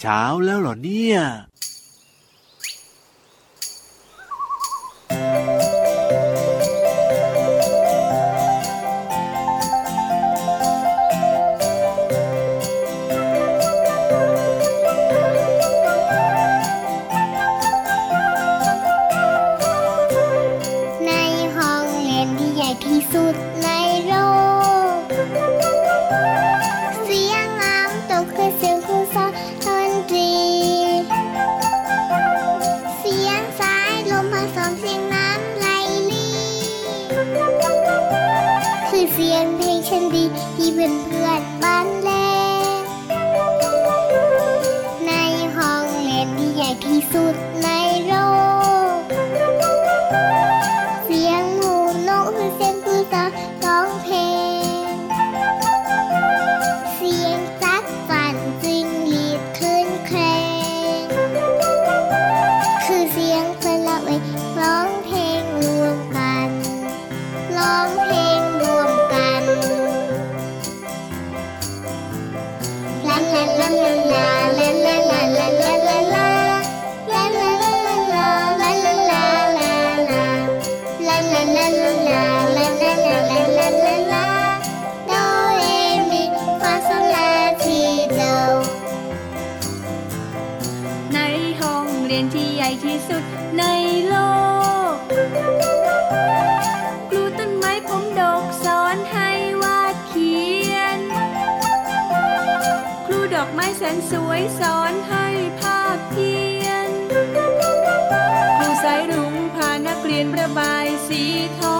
เช้าแล้วเหรอเนี่ย ครูต้นไม้ผมดกสอนให้วาดเขียน ครูดอกไม้แสนสวยสอนให้ภาพเพียน ครูสายรุ้งพานักเรียนประบายสีทอง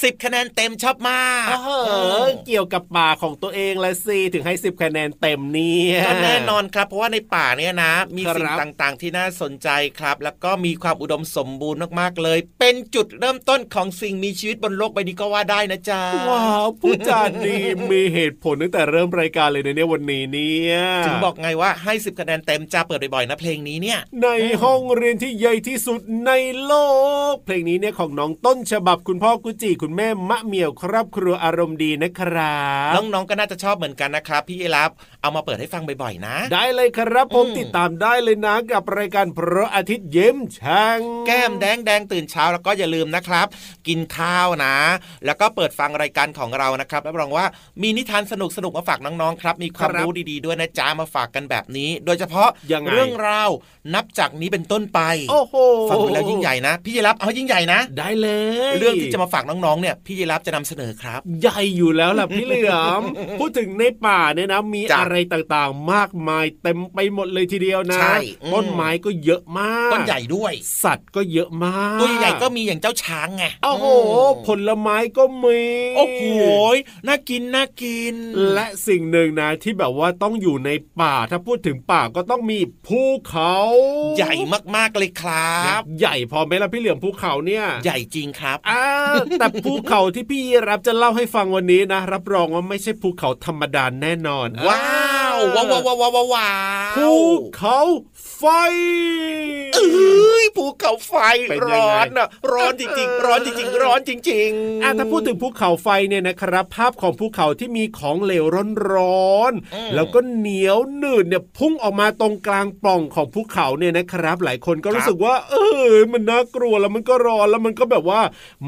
10 คะแนนเต็มชอบมากเออเกี่ยวกับป่าของตัวเองละสิถึงให้สิบคะแนนเต็มเนี่ยก็แน่นอนครับ เพราะว่าในป่าเนี่ยนะ มีสิ่งครับต่างๆ ที่น่าสนใจครับ แล้วก็มีความอุดมสมบูรณ์มากๆเลย เป็นจุดเริ่มต้นของสิ่งมีชีวิตบนโลกใบนี้ก็ว่าได้นะจ๊ะว้าวผู้จานดีมีเหตุผลตั้งแต่เริ่มรายการเลยนะเนี่ยวันนี้เนี่ยถึงบอกไงว่าให้10คะแนนเต็มจะเปิดบ่อยๆนะเพลงนี้เนี่ย ในห้องเรียนที่ใหญ่ที่สุดในโลก เพลงนี้เนี่ยของน้องต้นฉบับคุณพ่อกุจิคุณแม่มะเหมี่ยวครอบครัวอารมณ์ดีนะครับน้องๆก็น่าจะชอบเหมือนกันนะครับพี่เอรับเอามาเปิดให้ฟังบ่อยๆนะ ได้เลยครับผมอืมติดตามได้เลยนะกับรายการพระอาทิตย์เยิ้มช่างแก้มแดงแดงตื่นเช้าแล้วก็อย่าลืมนะครับ กินข้าวนะ แล้วก็เปิดฟังรายการของเรานะครับรับรองว่ามีนิทานสนุกสนุกๆมาฝากน้องๆครับ มีความรู้ดีๆด้วยนะจ๊ะมาฝากกันแบบนี้ โดยเฉพาะยังไงเรื่องราวนับจากนี้เป็นต้นไปโอ้โหฟังดูแล้วยิ่งใหญ่นะ พี่รับเอายิ่งยิ่งใหญ่นะ ได้เลย เรื่องที่จะมาฝากน้องๆเนี่ยพี่ยีรับจะนำเสนอครับ ใหญ่อยู่แล้วล่ะพี่เหลือมพูดถึงในป่าเนี่ยนะมีจ้ะอะไรต่างๆ มากมายเต็มไปหมดเลยทีเดียวนะใช่อืมต้นไม้ก็เยอะมากต้นใหญ่ด้วย สัตว์ก็เยอะมากตัวใหญ่ๆก็มีอย่างเจ้าช้างไงโอ้โหมผลไม้ก็มีโอ้โหน่ากินน่ากิน และสิ่งหนึ่งนะที่แบบว่าต้องอยู่ในป่าถ้าพูดถึงป่าก็ต้องมีภูเขา ใหญ่มากๆเลยครับ ใหญ่พอไหมล่ะพี่เหลือมภูเขาเนี่ย ใหญ่จริงครับอ่าแต่ภูเขาที่พี่รับจะเล่าให้ฟังวันนี้นะ รับรองว่าไม่ใช่ภูเขาธรรมดาแน่นอน ว้าวว้าวว้าวว้าวว้าวว้าวภูเขา ไฟเอ้ยภูเขาไฟเป็นยังไงร้อนอะร้อนจริงๆ ร้อนจริงๆ ร้อนจริงๆอะถ้าพูดถึงภูเขาไฟเนี่ยนะครับ ภาพของภูเขาที่มีของเหลวร้อนอืมๆแล้วก็เหนียวหนืดเนี่ยพุ่งออกมาตรงกลางปล่องของภูเขาเนี่ยนะครับ หลายคนก็รู้สึกว่า เออมันน่ากลัวแล้วมันก็ร้อนแล้วมันก็แบบว่า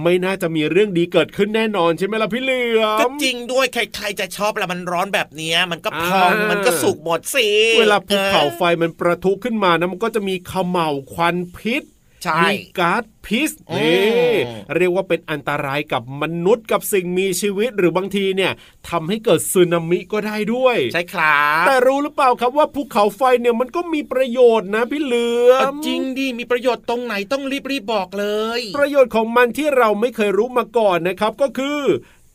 ไม่น่าจะมีเรื่องดีเกิดขึ้นแน่นอนใช่ไหมล่ะพี่เหลือมก็จริงด้วยใครๆจะชอบแล้วมันร้อนแบบเนี้ยมันก็พองอ่ามัมันก็สุกหมดสิเวลาภูเขาไฟมันประทุขึ้นมานะมันก็จะมีเขม่าวควันพิษใช่มีก๊าซพิษอืมนี่เรียกว่าเป็นอันตรายกับมนุษย์กับสิ่งมีชีวิตหรือบางทีเนี่ยทำให้เกิดสึนามิก็ได้ด้วย ใช่ครับแต่รู้หรือเปล่าครับว่าภูเขาไฟเนี่ยมันก็มีประโยชน์นะพี่เหลือเอามจริงดิมีประโยชน์ตรงไหนต้องรีบรีบๆบอกเลย ประโยชน์ของมันที่เราไม่เคยรู้มาก่อนนะครับก็คือ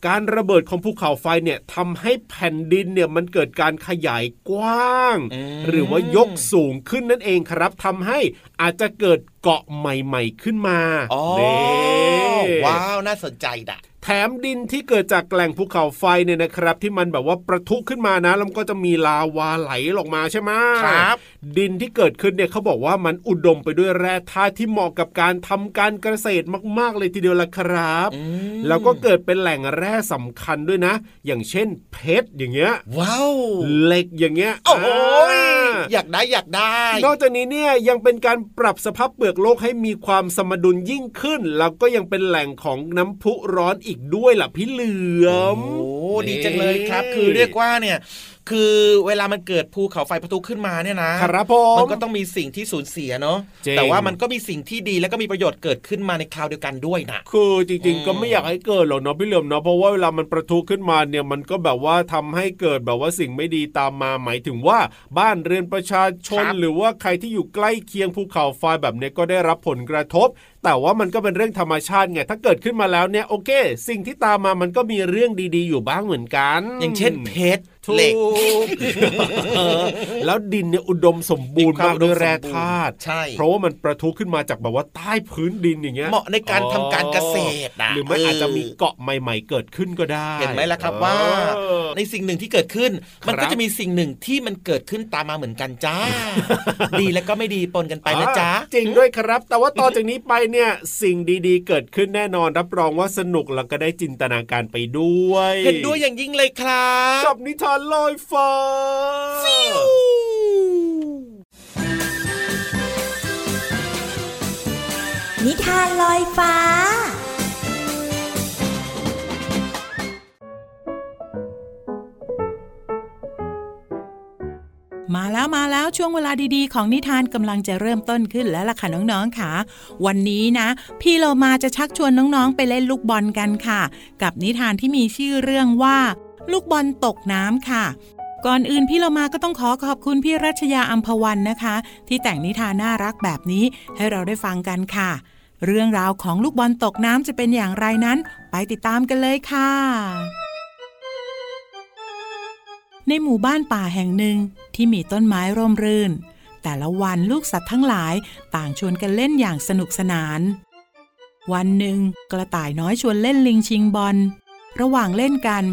การระเบิดของภูเขาไฟเนี่ยทำให้แผ่นดินเนี่ยมันเกิดการขยายกว้างอืมหรือว่ายกสูงขึ้นนั่นเองครับทำให้อาจจะเกิดเกาะใหม่ๆขึ้นมาอ๋อนี่ว้าว น่าสนใจด่ะแถมดินที่เกิดจากแหล่งภูเขาไฟเนี่ยนะครับ ที่มันแบบว่าประทุขึ้นมานะแล้วมันก็จะมีลาวาไหลออกมาใช่ไหมครับ ดินที่เกิดขึ้นเนี่ยเขาบอกว่ามันอุดมไปด้วยแร่ธาตุที่เหมาะกับการทำการเกษตรมากๆ เลยทีเดียวละครับอืมแล้วก็เกิดเป็นแหล่งแร่สำคัญด้วยนะ อย่างเช่นเพชรอย่างเงี้ยว้าวเหล็กอย่างเงี้ยโอ้โหยอ่าอยากได้อยากได้ นอกจากนี้เนี่ยยังเป็นการปรับสภาพเปลือกโลกให้มีความสมดุลยิ่งขึ้น แล้วก็ยังเป็นแหล่งของน้ำพุร้อนอีกด้วยล่ะพี่เหลือมโอ้ดีจังเลยครับ คือเรียกว่าเนี่ย คือเวลามันเกิดภูเขาไฟประทุขึ้นมาเนี่ยนะครับผมมันก็ต้องมีสิ่งที่สูญเสียเนาะจริงแต่ว่ามันก็มีสิ่งที่ดีแล้วก็มีประโยชน์เกิดขึ้นมาในคราวเดียวกันด้วยนะคือจริงอืมๆก็ไม่อยากให้เกิดหรอกเนาะพี่เหลือมเนาะเพราะว่าเวลามันประทุขึ้นมาเนี่ยมันก็แบบว่าทำให้เกิดแบบว่าสิ่งไม่ดีตามมาหมายถึงว่าบ้านเรือนประชาชน หรือว่าใครที่อยู่ใกล้เคียงภูเขาไฟแบบเนี้ยก็ได้รับผลกระทบแต่ว่ามันก็เป็นเรื่องธรรมชาติไงถ้าเกิดขึ้นมาแล้วเนี่ยโอเค สิ่งที่ตามมามันก็มีเรื่องดีๆ อยู่บ้างเหมือนกัน อย่างเช่นเพชรถูกเหล็กเออแล้วดินเนี่ยอุดมสมบูรณ์มากด้วยแร่ธาตุใช่เพราะว่ามันประทุขึ้นมาจากแบบว่าใต้พื้นดินอย่างเงี้ยเหมาะในการทำการเกษตรนะหรือไม่เออออาจจะมีเกาะใหม่ ๆ เกิดขึ้นก็ได้เห็นไหมล่ะครับเออว่า ในสิ่งหนึ่งที่เกิดขึ้น มันครัก็บจะมีสิ่งหนึ่งที่มันเกิดขึ้นตามมาเหมือนกันจ้า ดีแล้วก็ไม่ดีปนกันไปนะจ๊ะอ่าจริงด้วยครับ แต่ว่าต่อจากนี้ไปเนี่ยสิ่งดีๆ เกิดขึ้นแน่นอนรับรองว่าสนุกแล้วก็ได้จินตนาการไปด้วย เห็นด้วยอย่างยิ่งเลยครับกับนิทานลอยฟ้านิทานลอยฟ้ามาแล้วมาแล้วช่วงเวลาดีๆ ของนิทานกำลังจะเริ่มต้นขึ้นแล้วล่ะค่ะน้องๆค่ะ วันนี้นะ พี่เรามาจะชักชวนน้องๆ ไปเล่นลูกบอลกันค่ะ กับนิทานที่มีชื่อเรื่องว่า ลูกบอลตกน้ำค่ะ ก่อนอื่นพี่เรามาก็ต้องขอขอบคุณพี่รัชยาอัมพวันนะคะ ที่แต่งนิทานน่ารักแบบนี้ให้เราได้ฟังกันค่ะ เรื่องราวของลูกบอลตกน้ำจะเป็นอย่างไรนั้น ไปติดตามกันเลยค่ะ ในหมู่บ้านป่าแห่งหนึ่งที่มีต้นไม้ร่มรื่น แต่ละวันลูกสัตว์ทั้งหลายต่างชวนกันเล่นอย่างสนุกสนาน วันหนึ่งกระต่ายน้อยชวนเล่นลิงชิงบอลระหว่างเล่นกัน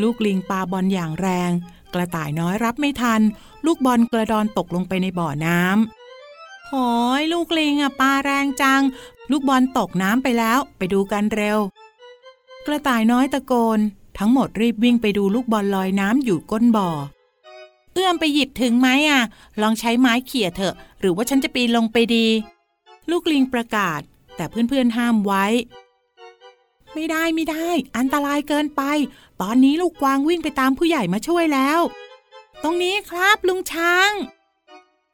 ลูกลิงปาบอลอย่างแรง กระต่ายน้อยรับไม่ทัน ลูกบอลกระดอนตกลงไปในบ่อน้ำโหยลูกลิงอะปาแรงจัง ลูกบอลตกน้ำไปแล้ว ไปดูกันเร็ว กระต่ายน้อยตะโกน ทั้งหมดรีบวิ่งไปดูลูกบอลลอยน้ำอยู่ก้นบ่อ เอื้อมไปหยิบถึงไหมอะ ลองใช้ไม้เขี่ยเถอะ หรือว่าฉันจะปีนลงไปดี ลูกลิงประกาศ แต่เพื่อนๆห้ามไว้ ไม่ได้ไม่ได้ อันตรายเกินไป ตอนนี้ลูกกวางวิ่งไปตามผู้ใหญ่มาช่วยแล้ว ตรงนี้ครับลุงช้าง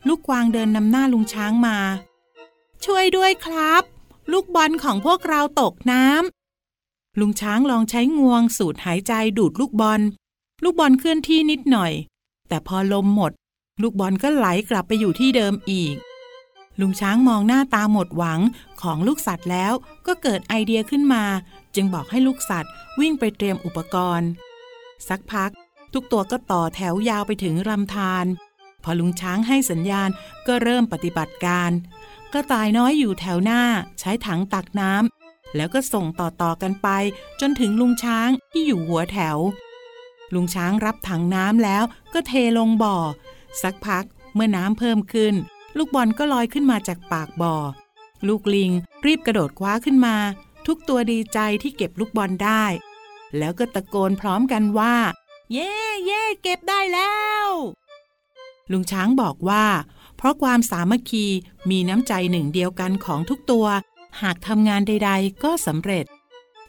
ลูกกวางเดินนำหน้าลุงช้างมา ช่วยด้วยครับ ลูกบอลของพวกเราตกน้ำลุงช้างลองใช้งวงสูดหายใจดูดลูกบอล ลูกบอลเคลื่อนที่นิดหน่อย แต่พอลมหมด ลูกบอลก็ไหลกลับไปอยู่ที่เดิมอีก ลุงช้างมองหน้าตาหมดหวังของลูกสัตว์แล้วก็เกิดไอเดียขึ้นมา จึงบอกให้ลูกสัตว์วิ่งไปเตรียมอุปกรณ์ สักพัก ทุกตัวก็ต่อแถวยาวไปถึงลำธารพอลุงช้างให้สัญญาณก็เริ่มปฏิบัติการกระต่ายน้อยอยู่แถวหน้าใช้ถังตักน้ำแล้วก็ส่งต่อๆกันไป จนถึงลุงช้างที่อยู่หัวแถว ลุงช้างรับถังน้ำแล้วก็เทลงบ่อ สักพักเมื่อน้ำเพิ่มขึ้น ลูกบอลก็ลอยขึ้นมาจากปากบ่อ ลูกลิงรีบกระโดดคว้าขึ้นมา ทุกตัวดีใจที่เก็บลูกบอลได้ แล้วก็ตะโกนพร้อมกันว่า เย่เย่เก็บได้แล้ว ลุงช้างบอกว่า เพราะความสามัคคีมีน้ำใจหนึ่งเดียวกันของทุกตัว หากทำงานใด ๆ ก็สำเร็จ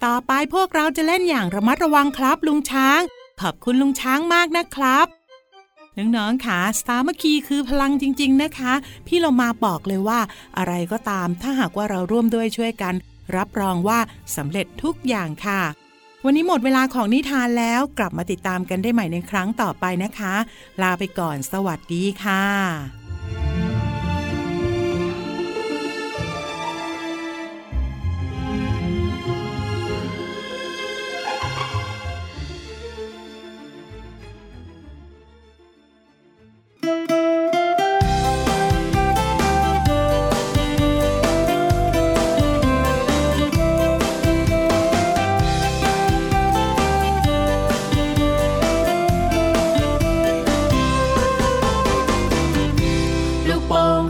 ต่อไปพวกเราจะเล่นอย่างระมัดระวังครับ ลุงช้าง ขอบคุณลุงช้างมากนะครับ น้องๆค่ะสามัคคีคือพลังจริง ๆนะคะ พี่เรามาบอกเลยว่า อะไรก็ตามถ้าหากว่าเราร่วมด้วยช่วยกัน รับรองว่าสำเร็จทุกอย่างค่ะ วันนี้หมดเวลาของนิทานแล้วกลับมาติดตามกันได้ใหม่ในครั้งต่อไปนะคะ ลาไปก่อนสวัสดีค่ะ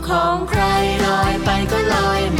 ของใครลอยไปก็ลอยมา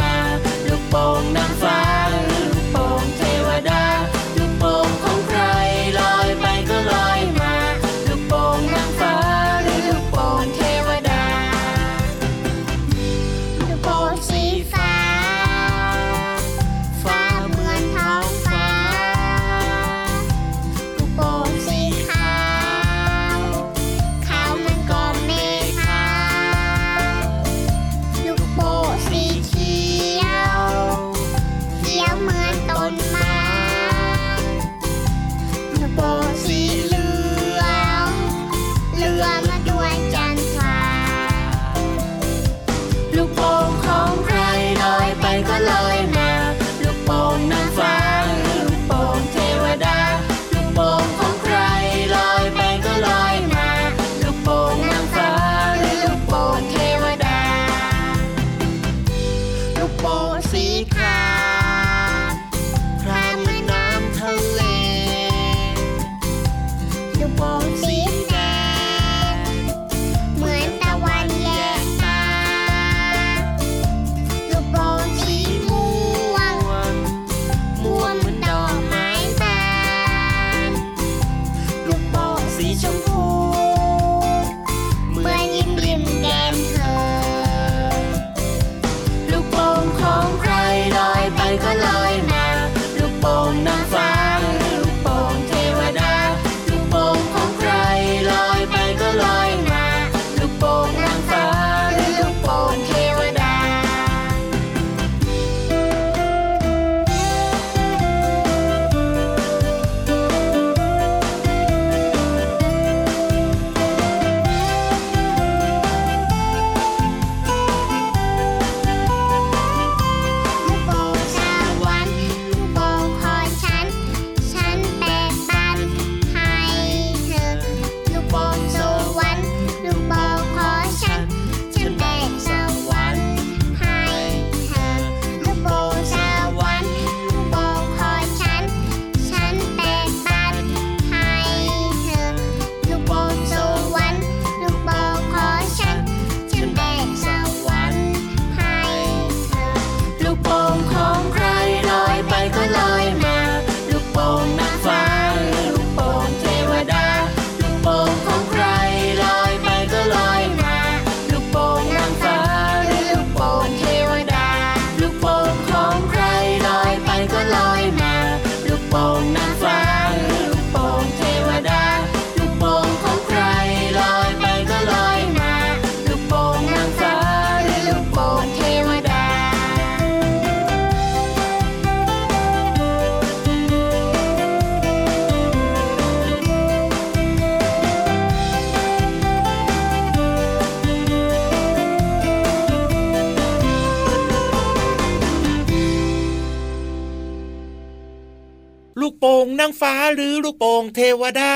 ฟ้าหรือลูกโป่งเทวดา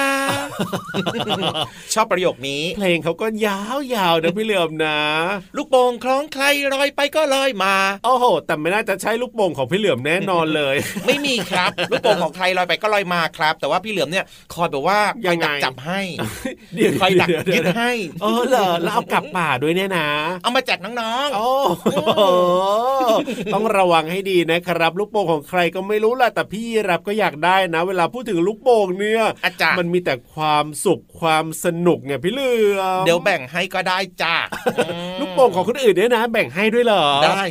ชอบประโยคนี้ เพลงเขาก็ยาวๆนะพี่เหลือมนะ ลูกโป่งคล้องใครลอยไปก็ลอยมาโอ้โหแต่ไม่น่าจะใช่ลูกโป่งของพี่เหลือมแน่นอนเลย ไม่มีครับ ลูกโป่งของใครลอยไปก็ลอยมาครับ แต่ว่าพี่เหลือมเนี่ยคอยแบบว่าคยัอยงไงดักจับให้เดี๋ยวคอยดักเดี๋ยวเดี๋ยึยวดให้เออเหรอแล้วเอากลับป่าด้วยเนี่ยนะ เอามาแจกน้องโอ้โหต้องระวังให้ดีนะครับ ลูกโป่งของใครก็ไม่รู้แหละแต่พี่รับก็อยากได้นะ เวลาพูดถึงลูกโป่งเนี่ยๆอาจารย์มันมีแต่ความสุขความสนุกไงพี่เหลือมเดี๋ยวแบ่งให้ก็ได้จ้าลูกโป่งของคนอื่นเนี่ยนะ แบ่งให้ด้วยเหรอได้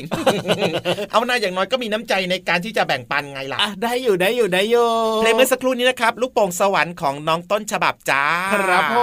เอาหน้าอย่างน้อยก็มีน้ำใจในการที่จะแบ่งปันไงล่ะอะได้อยู่ได้อยู่ได้อยู่เพลงเมื่อสักครู่นี้นะครับลูกโป่งสวรรค์ของน้องต้นฉบับจ้าครับผ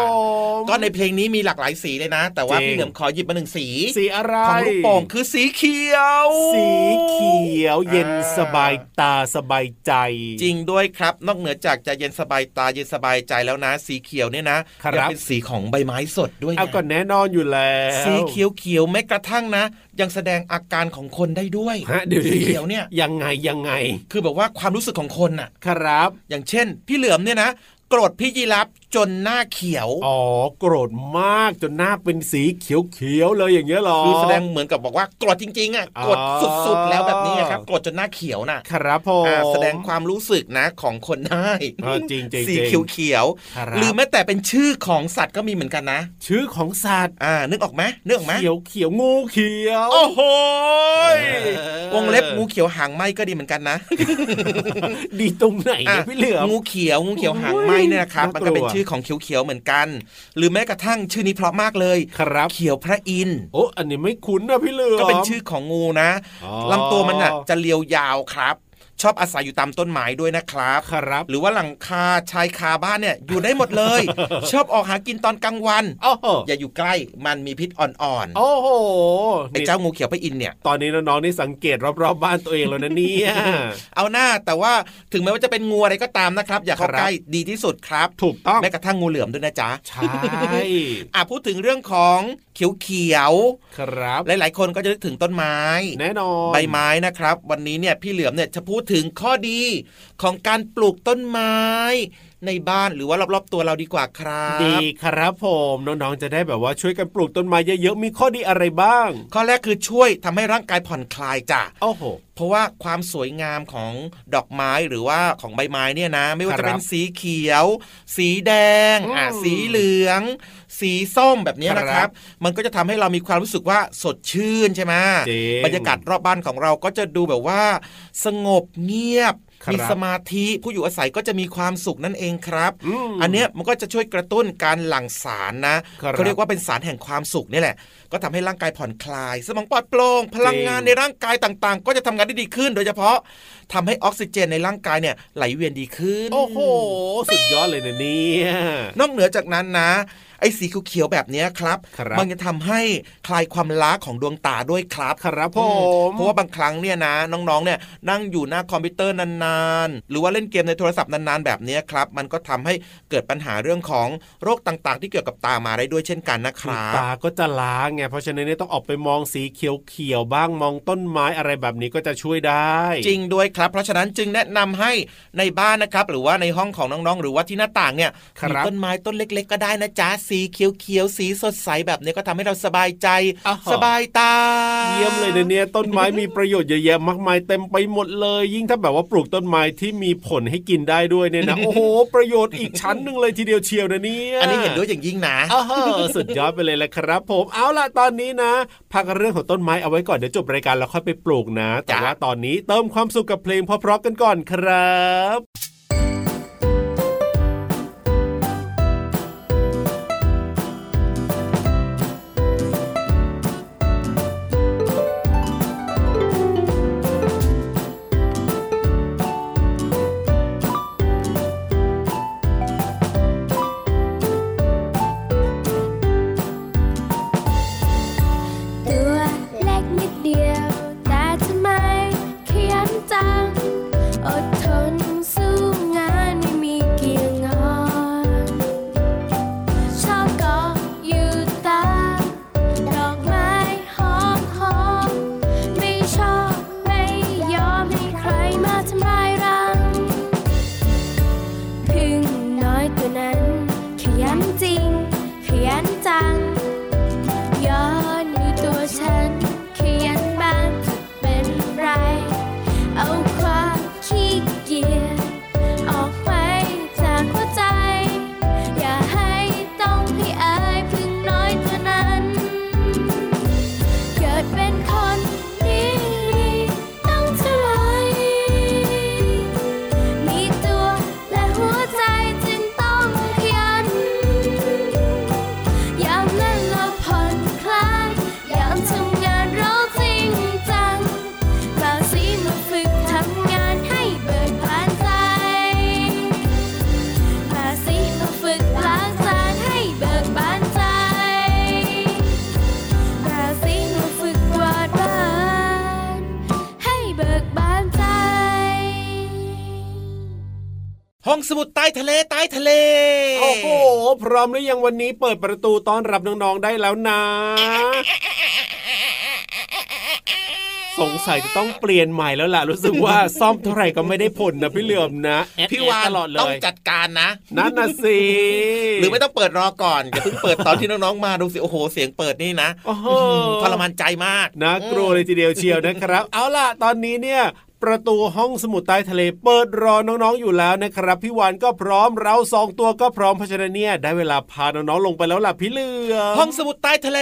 มก็ในเพลงนี้มีหลากหลายสีเลยนะ แต่ว่าจริงพี่เหลือมขอหยิบมาหนึ่งสี สีอะไรของลูกโป่งคือสีเขียว สีเขียว เย็นอ่าสบายตาสบายใจ จริงด้วยครับ นอกเหนือจากจะเย็นสบายตาเย็นสบายใจแล้วนะสีเขียวเนี่ยนะครับยังเป็นสีของใบไม้สดด้วยเอานะก่อนแน่นอนอยู่แล้วสีเขียวเขียวๆแม้กระทั่งนะ ยังแสดงอาการของคนได้ด้วยฮะเดี๋ยวสีเขียวเนี่ยยังไงยังไง คือแบบว่าความรู้สึกของคนน่ะ ครับ อย่างเช่น พี่เหลือมเนี่ยนะ โกรธพี่ยีรับจนหน้าเขียว อ๋อ โกรธมากจนหน้าเป็นสีเขียวเขียวๆเลยอย่างเงี้ยเหรอคือแสดงเหมือนกับบอกว่าโกรธจริงๆอะอ๋อโกรธสุดๆแล้วแบบนี้อะครับโกรธจนหน้าเขียวน่ะ ครับผมอ่าแสดงความรู้สึกนะของคนได้เออจริงๆจริงๆสีเขียวครับๆหรือแม้แต่เป็นชื่อของสัตว์ก็มีเหมือนกันนะ ชื่อของสัตว์อ่านึกออกไหมนึกออกไหมเขียวเขียวงูเขียวโอ้โหยเออวงเล็บงูเขียวหางไหมก็ดีเหมือนกันนะ ดีตรงไหนอะเนี่ยพี่เหลือมงูเขียวงูเขียวหางไหมเนี่ยนะครับน่ากลัวมันก็เป็นชื่อของเขียวๆเหมือนกัน หรือแม้กระทั่งชื่อนี้เพราะมากเลยครับเขียวพระอินทร์โอ้อันนี้ไม่คุ้นนะพี่เหลือมก็เป็นชื่อของงูนะอ๋อลำตัวมันน่ะจะเรียวยาวครับ ชอบอาศัยอยู่ตามต้นไม้ด้วยนะครับ ครับ หรือว่าหลังคาชายคาบ้านเนี่ยอยู่ได้หมดเลย ชอบออกหากินตอนกลางวันโอ้โหอย่าอยู่ใกล้มันมีพิษอ่อนโอ้โหๆไอ้เจ้างูเขียวพระอินทร์เนี่ย ตอนนี้น้องๆนี่สังเกตรอบๆบ้านตัวเองแล้วนะเนี่ย เอาหน้าแต่ว่าถึงแม้ว่าจะเป็นงูอะไรก็ตามนะครับ อย่าเข้าครับใกล้ดีที่สุดครับ ถูกต้องแม้กระทั่งงูเหลือมด้วยนะจ๊ะ ใช่อะพูดถึงเรื่องของเขียวเขียวครับๆหลายๆ คนก็จะนึกถึงต้นไม้ แน่นอนใบไม้นะครับ วันนี้เนี่ยพี่เหลือมเนี่ยจะพูดถึงข้อดีของการปลูกต้นไม้ ในบ้านหรือว่ารอบๆตัวเราดีกว่าครับ ดีครับผมน้องๆจะได้แบบว่าช่วยกันปลูกต้นไม้เยอะๆมีข้อดีอะไรบ้าง ข้อแรกคือช่วยทำให้ร่างกายผ่อนคลายจ้ะโอ้โหเพราะว่าความสวยงามของดอกไม้หรือว่าของใบไม้เนี่ยนะ ไม่ว่าครับจะเป็นสีเขียว สีแดงอืมอะสีเหลือง สีส้มแบบเนี้ยนะคครัรับบมันก็จะทำให้เรามีความรู้สึกว่าสดชื่นใช่ไหมจริงบรรยากาศรอบบ้านของเราก็จะดูแบบว่า สงบเงียบครับ มีสมาธิผู้อยู่อาศัยก็จะมีความสุขนั่นเองครับอืมอันเนี้ยมันก็จะช่วยกระตุ้นการหลั่งสารนะครับเขาเรียกว่าเป็นสารแห่งความสุขนี่แหละ ก็ทำให้ร่างกายผ่อนคลาย สมองปลอดโปร่งพลังงานในร่างกายต่างๆ ก็จะทำงานได้ดีขึ้น โดยเฉพาะทำให้ออกซิเจนในร่างกายเนี่ยไหลเวียนดีขึ้น โอ้โห สุดยอดเลยนะเนี่ยนอกเหนือจากนั้นนะ ไอ้สีเขียวๆแบบเนี้ยครับครับ มันจะทำให้คลายความล้าของดวงตาด้วยครับครับผอืมเพราะว่าบางครั้งเนี่ยนะน้องๆเนี่ยนั่งอยู่หน้าคอมพิวเตอร์นานๆ หรือว่าเล่นเกมในโทรศัพท์นานๆแบบเนี้ยครับ มันก็ทำให้เกิดปัญหาเรื่องของโรคต่างๆ ที่เกี่ยวกับตามาได้ด้วยเช่นกันนะคคือรับตาก็จะล้าไงเพราะฉะนั้นเนี่ยต้องออกไปมองสีเขียวๆบ้างมองต้นไม้อะไรแบบนี้ก็จะช่วยได้ จริงด้วยครับ เพราะฉะนั้นจึงแนะนำให้ในบ้านนะครับ หรือว่าในห้องของน้องๆ หรือว่าที่หน้าต่างเนี่ยครับมีต้นไม้ต้นเล็ก ๆ ก็ได้นะจ๊ะสีเขียวๆสีสดใสแบบนี้ก็ทำให้เราสบายใจอ่าฮะสบายตา เยี่ยมเลยนะเนี่ยต้นไม้มีประโยชน์เยอะแยะมากมายเต็มไปหมดเลย ยิ่งถ้าแบบว่าปลูกต้นไม้ที่มีผลให้กินได้ด้วยเนี่ยนะโอ้โห ประโยชน์อีกชั้นหนึ่งเลยทีเดียวเชียวนะเนี่ยอันนี้เห็นด้วยอย่างยิ่งนะอ้าวสุดยอดไปเลยแหละครับผมเอาล่ะตอนนี้นะพักเรื่องของต้นไม้เอาไว้ก่อนเดี๋ยวจบรายการแล้วค่อยไปปลูกนะ แต่จ้ะว่าตอนนี้เติมความสุขกับเพลงเพราะๆกันก่อนครับะเลใต้ทะเล โอ้โห พร้อมหรือยังวันนี้เปิดประตูต้อนรับน้องๆได้แล้วนะสงสัยจะต้องเปลี่ยนใหม่แล้วล่ะ รู้สึกว่าซ่อมเท่าไหร่ก็ไม่ได้ผลนะพี่เหลือมนะแอดพี่แอดวานตลอดเลต้องยจัดการนะนั่นน่ะสิหรือไม่ต้องเปิดรอก่อนอย่าเพิ่งเปิดตอนที่น้องๆมาดูสิโอ้โหเสียงเปิดนี่นะโอ้โหทรมานใจมากน่ากลัวเลยทีเดียวเชียวนะครับ เอาล่ะตอนนี้เนี่ย ประตูห้องสมุดใต้ทะเลเปิดรอน้องๆอยู่แล้วนะครับ พี่วานก็พร้อมเราสองตัวก็พร้อมเพราะฉะนั้นเนี่ยได้เวลาพาน้องๆลงไปแล้วล่ะพี่เหลือห้องสมุดใต้ทะเล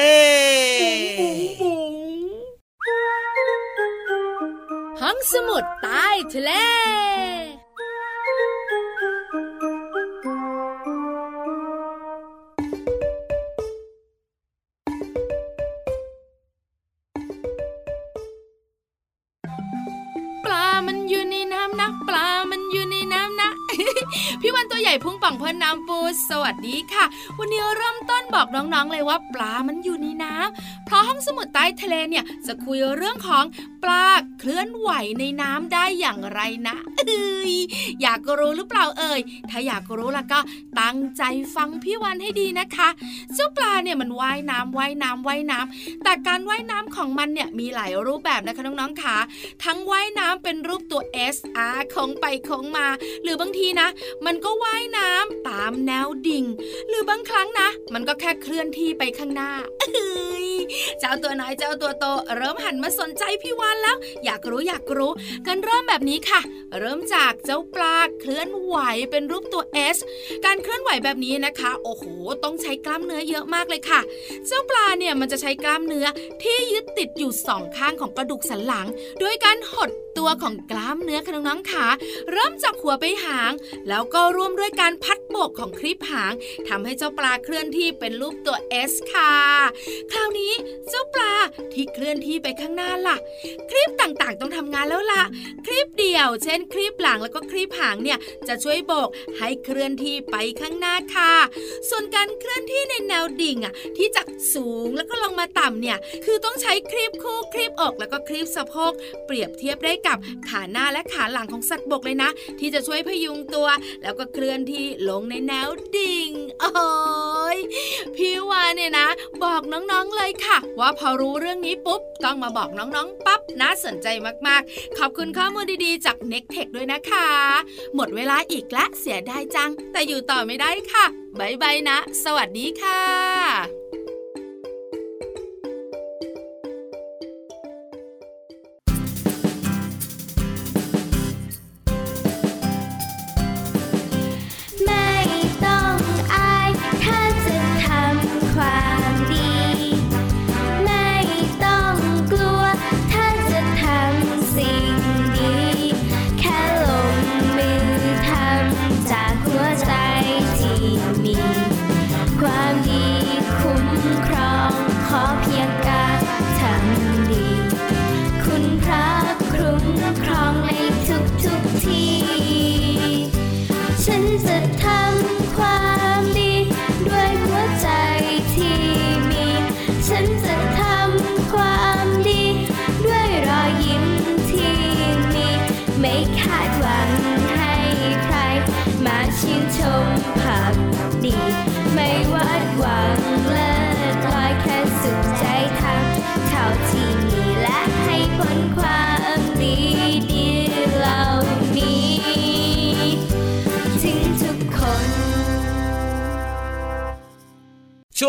ห้องสมุดใต้ทะเล มันอยู่ในน้ำนะปลา มันอยู่ในน้ำนะ พี่วันตัวใหญ่พุ่งป่องพอน้ำปูสวัสดีค่ะ วันนี้เริ่มต้นบอกน้องๆเลยว่าปลามันอยู่ในน้ำเพราะห้องสมุดใต้ทะเลเนี่ยจะคุยเรื่องของปลาเคลื่อนไหวในน้ำได้อย่างไรนะเอ้ยอยากรู้หรือเปล่าเอ่ย ถ้าอยากรู้แล้วก็ตั้งใจฟังพี่วันให้ดีนะคะเจ้าปลาเนี่ยมันว่ายน้ำว่ายน้ำว่ายน้ำแต่การว่ายน้ำของมันเนี่ยมีหลายรูปแบบนะคะน้องๆค่ะ ทั้งว่ายน้ำเป็นรูปตัว S R คงไปคงมา หรือบางทีนะ มันก็ว่ายน้ำตามแนวดิ่ง หรือบางครั้งนะ มันก็แค่เคลื่อนที่ไปข้างหน้าเอ้ย เจ้าตัวน้อยเจ้าตัวโต เริ่มหันมาสนใจพี่วานแล้ว อยากรู้อยากรู้ กันเริ่มแบบนี้ค่ะ เริ่มจากเจ้าปลาเคลื่อนไหวเป็นรูปตัว S การเคลื่อนไหวแบบนี้นะคะ โอ้โห ต้องใช้กล้ามเนื้อเยอะมากเลยค่ะ เจ้าปลาเนี่ยมันจะใช้กล้ามเนื้อที่ยึดติดอยู่สองข้างของกระดูกสันหลัง โดยการหดตัวของกล้ามเนื้อค่ะน้องๆขาเริ่มจากหัวไปหาง แล้วก็ร่วมด้วยการพัดโบกของคลิปหางทำให้เจ้าปลาเคลื่อนที่เป็นรูปตัว S ค่ะ คราวนี้เจ้าปลาที่เคลื่อนที่ไปข้างหน้าล่ะ คลิปต่างๆ ต้องทำงานแล้วล่ะ คลิปเดียว เช่น คลิปหลังแล้วก็คลิปหางเนี่ยจะช่วยโบกให้เคลื่อนที่ไปข้างหน้าค่ะ ส่วนการเคลื่อนที่ในแนวดิ่งอะที่จากสูงแล้วก็ลงมาต่ำเนี่ยคือต้องใช้คลิปคู่คลิปอกแล้วก็คลิปสะโพกเปรียบเทียบได้กับขาหน้าและขาหลังของสัตว์บกเลยนะ ที่จะช่วยพยุงตัว แล้วก็เคลื่อนที่ลงในแนวดิ่งโอ้ยพี่วานเนี่ยนะ บอกน้องๆเลยค่ะ ว่าพอรู้เรื่องนี้ปุ๊บต้องมาบอกน้องๆปั๊บน่าสนใจมากๆ ขอบคุณข้อมูลดีๆจาก n e c t e c h ด้วยนะคะ หมดเวลาอีกและเสียดายจัง แต่อยู่ต่อไม่ได้ค่ะบายบายนะ สวัสดีค่ะ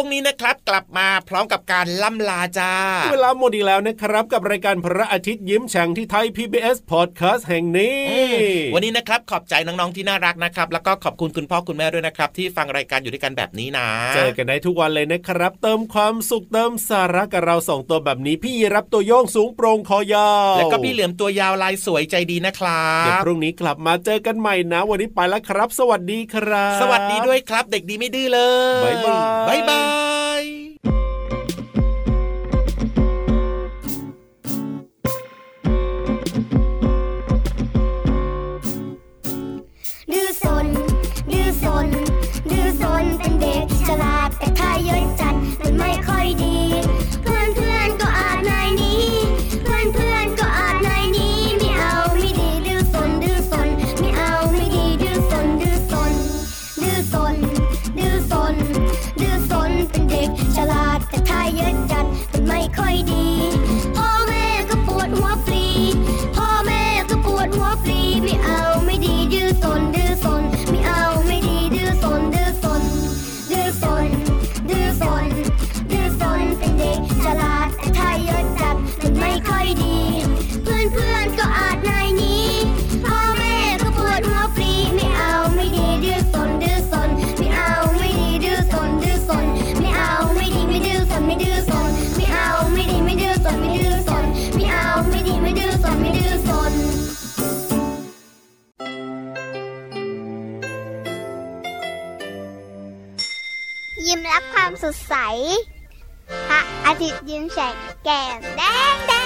ช่วงนี้นะครับ กลับมา พร้อมกับการล่ำลาจ้า เวลาหมดอีกแล้วนะครับ กับรายการพระอาทิตย์ยิ้มแฉ่งที่ไทย PBS Podcast แห่งนี้ วันนี้นะครับขอบใจน้องๆที่น่ารักนะครับ แล้วก็ขอบคุณคุณพ่อคุณแม่ด้วยนะครับ ที่ฟังรายการอยู่ด้วยกันแบบนี้นะ เจอกันได้ทุกวันเลยนะครับ เติมความสุขเติมสาระกับเราสองตัวแบบนี้พี่รับตัวโยงสูงโปร่งคอยาวแล้วก็พี่เหลือมตัวยาวลายสวยใจดีนะครัเดี๋ยวบพรุ่งนี้กลับมาเจอกันใหม่นะ วันนี้ไปแล้วครับ สวัสดีครับ สวัสดีด้วยครับ เด็กดีไม่ดื้อเลย บ๊ายบายบ๊ายบาย ดใส พระอาทิตย์ยิ้มแฉกแก้มงแดง